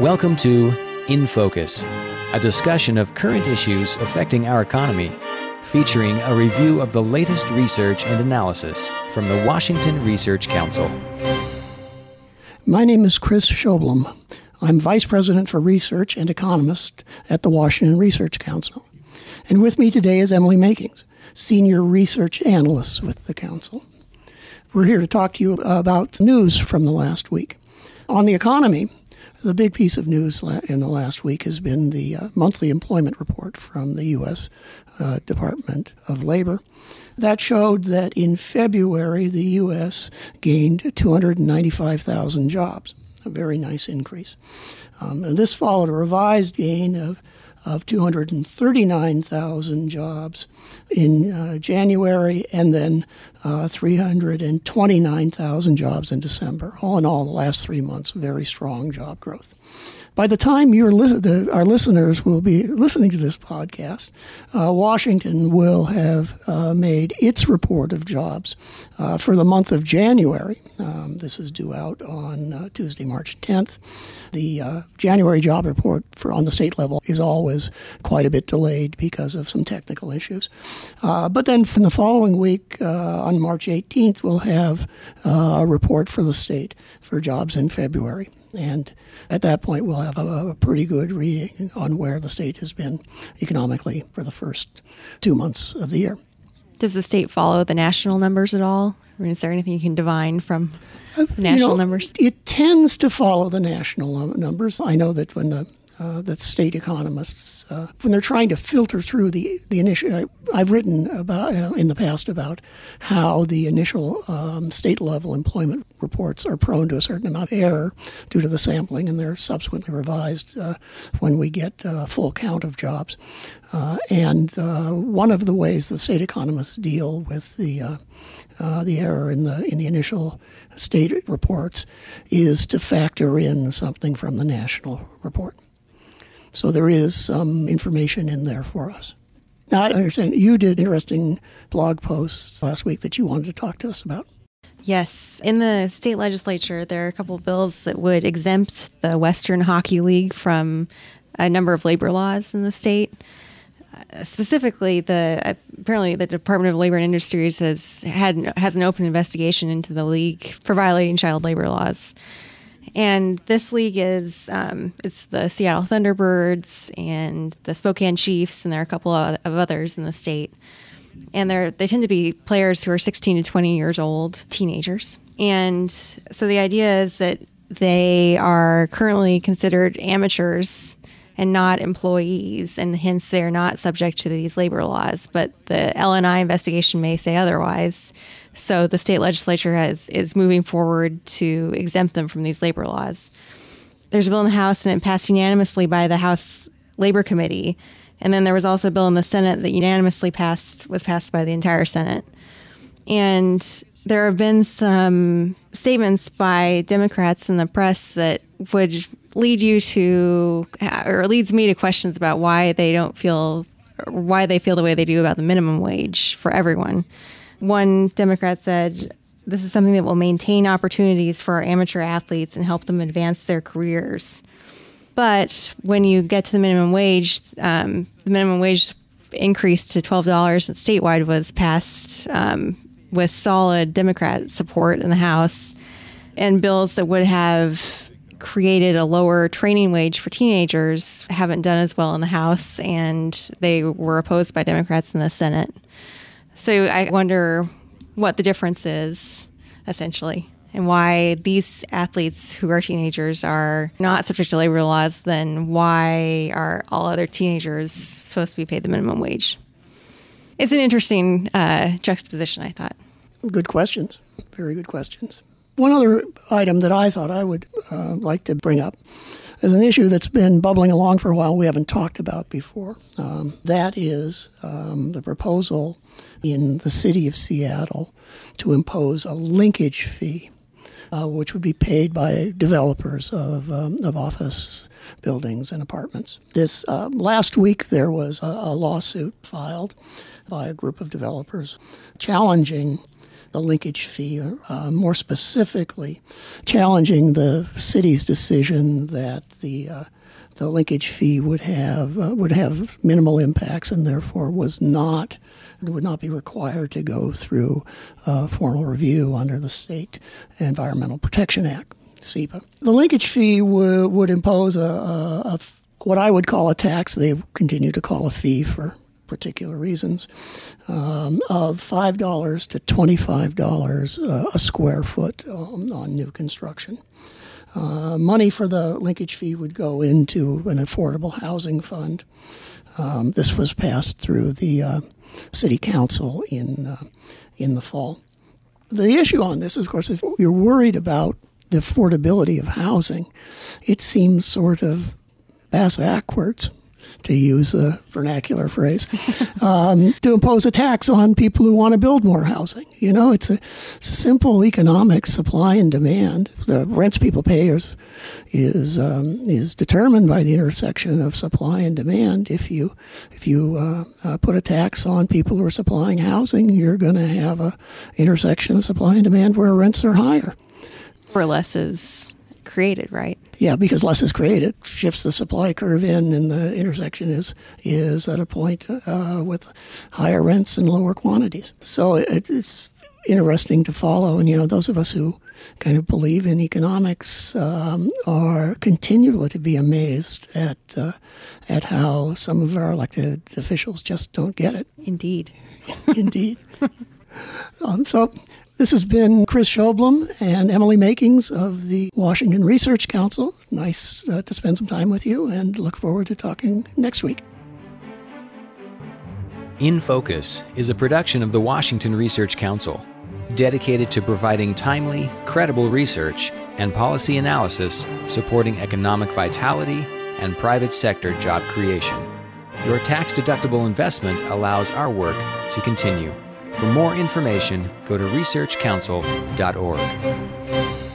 Welcome to In Focus, a discussion of current issues affecting our economy, featuring a review of the latest research and analysis from the Washington Research Council. My name is Kriss Sjoblom. I'm Vice President for Research and Economist at the Washington Research Council. And with me today is Emily Makings, Senior Research Analyst with the Council. We're here to talk to you about news from the last week. On the economy, the big piece of news in the last week has been the uh, monthly employment report from the U.S. Uh, Department of Labor. That showed that in February, the U.S. gained 295,000 jobs, a very nice increase. Um, and this followed a revised gain of of 239,000 jobs in uh, January and then uh, 329,000 jobs in December. All in all, the last three months, very strong job growth. By the time your the, our listeners will be listening to this podcast, uh, Washington will have uh, made its report of jobs uh, for the month of January. Um, this is due out on uh, Tuesday, March 10th. The uh, January job report for on the state level is always quite a bit delayed because of some technical issues. Uh, but then from the following week, on March 18th, we'll have a report for the state for jobs in February. And at that point, we'll have a, a, pretty good reading on where the state has been economically for the first two months of the year. Does the state follow the national numbers at all? I mean, is there anything you can divine from national you know, numbers? It tends to follow the national numbers. I know that when the uh, that state economists, uh, when they're trying to filter through the, the initial, I, have written about uh, in the past about how the initial um, state level employment reports are prone to a certain amount of error due to the sampling, and they're subsequently revised uh, when we get a full count of jobs. Uh, and one of the ways the state economists deal with the uh, the error in the in the initial state reports is to factor in something from the national report. So there is some information in there for us. Now, I understand you did interesting blog posts last week that you wanted to talk to us about. Yes. In the state legislature, there are a couple of bills that would exempt the Western Hockey League from a number of labor laws in the state. Uh, specifically, the apparently the Department of Labor and Industries has had has an open investigation into the league for violating child labor laws. And this league is um, it's the Seattle Thunderbirds and the Spokane Chiefs, and there are a couple of, others in the state. And they they tend to be players who are 16 to 20 years old, teenagers. And so the idea is that they are currently considered amateurs and not employees, and hence they're not subject to these labor laws. But the LNI investigation may say otherwise. So the state legislature has is moving forward to exempt them from these labor laws. There's a bill in the House, and it passed unanimously by the House Labor Committee. And then there was also a bill in the Senate that unanimously passed was passed by the entire Senate. And there have been some statements by Democrats in the press that would lead you to, or leads me to questions about why they don't feel, why they feel the way they do about the minimum wage for everyone. One Democrat said, This is something that will maintain opportunities for our amateur athletes and help them advance their careers. But when you get to the minimum wage, um, the minimum wage increase to $12 statewide was passed um, with solid Democrat support in the House and bills that would have created a lower training wage for teenagers haven't done as well in the House, and they were opposed by Democrats in the Senate. So I wonder what the difference is, essentially, and why these athletes who are teenagers are not subject to labor laws, then why are all other teenagers supposed to be paid the minimum wage? It's an interesting uh, juxtaposition, I thought. Good questions. Very good questions. One other item that I thought I would uh, like to bring up is an issue that's been bubbling along for a while we haven't talked about before. Um, that is um, the proposal in the city of Seattle to impose a linkage fee, uh, which would be paid by developers of, um, of office buildings and apartments. This uh, last week there was a, a lawsuit filed by a group of developers challenging the linkage fee, uh, more specifically, challenging the city's decision that the uh, the linkage fee would have uh, would have minimal impacts and therefore was not would not be required to go through uh, formal review under the State Environmental Protection Act, SEPA. The linkage fee w- would impose a, a, a what I would call a tax. They continue to call a fee for particular reasons, um, of five dollars to twenty-five dollars uh, a square foot um, on new construction. Uh, money for the linkage fee would go into an affordable housing fund. Um, this was passed through the uh, city council in uh, in the fall. The issue on this, of course, if you're worried about the affordability of housing, it seems sort of bass backwards to use a vernacular phrase, um, to impose a tax on people who want to build more housing. You know, it's a simple economic supply and demand. The rents people pay is is um, is determined by the intersection of supply and demand. If you if you uh, uh, put a tax on people who are supplying housing, you're going to have a intersection of supply and demand where rents are higher. Or less is created, right? Yeah, because less is created, shifts the supply curve in, and the intersection is is at a point uh, with higher rents and lower quantities. So it, it's interesting to follow, and you know, those of us who kind of believe in economics um, are continually to be amazed at uh, at how some of our elected officials just don't get it. Indeed, indeed. um, so this has been Kriss Sjoblom and Emily Makings of the Washington Research Council. Nice uh, to spend some time with you and look forward to talking next week. In Focus is a production of the Washington Research Council, dedicated to providing timely, credible research and policy analysis supporting economic vitality and private sector job creation. Your tax deductible investment allows our work to continue. For more information, go to researchcouncil.org.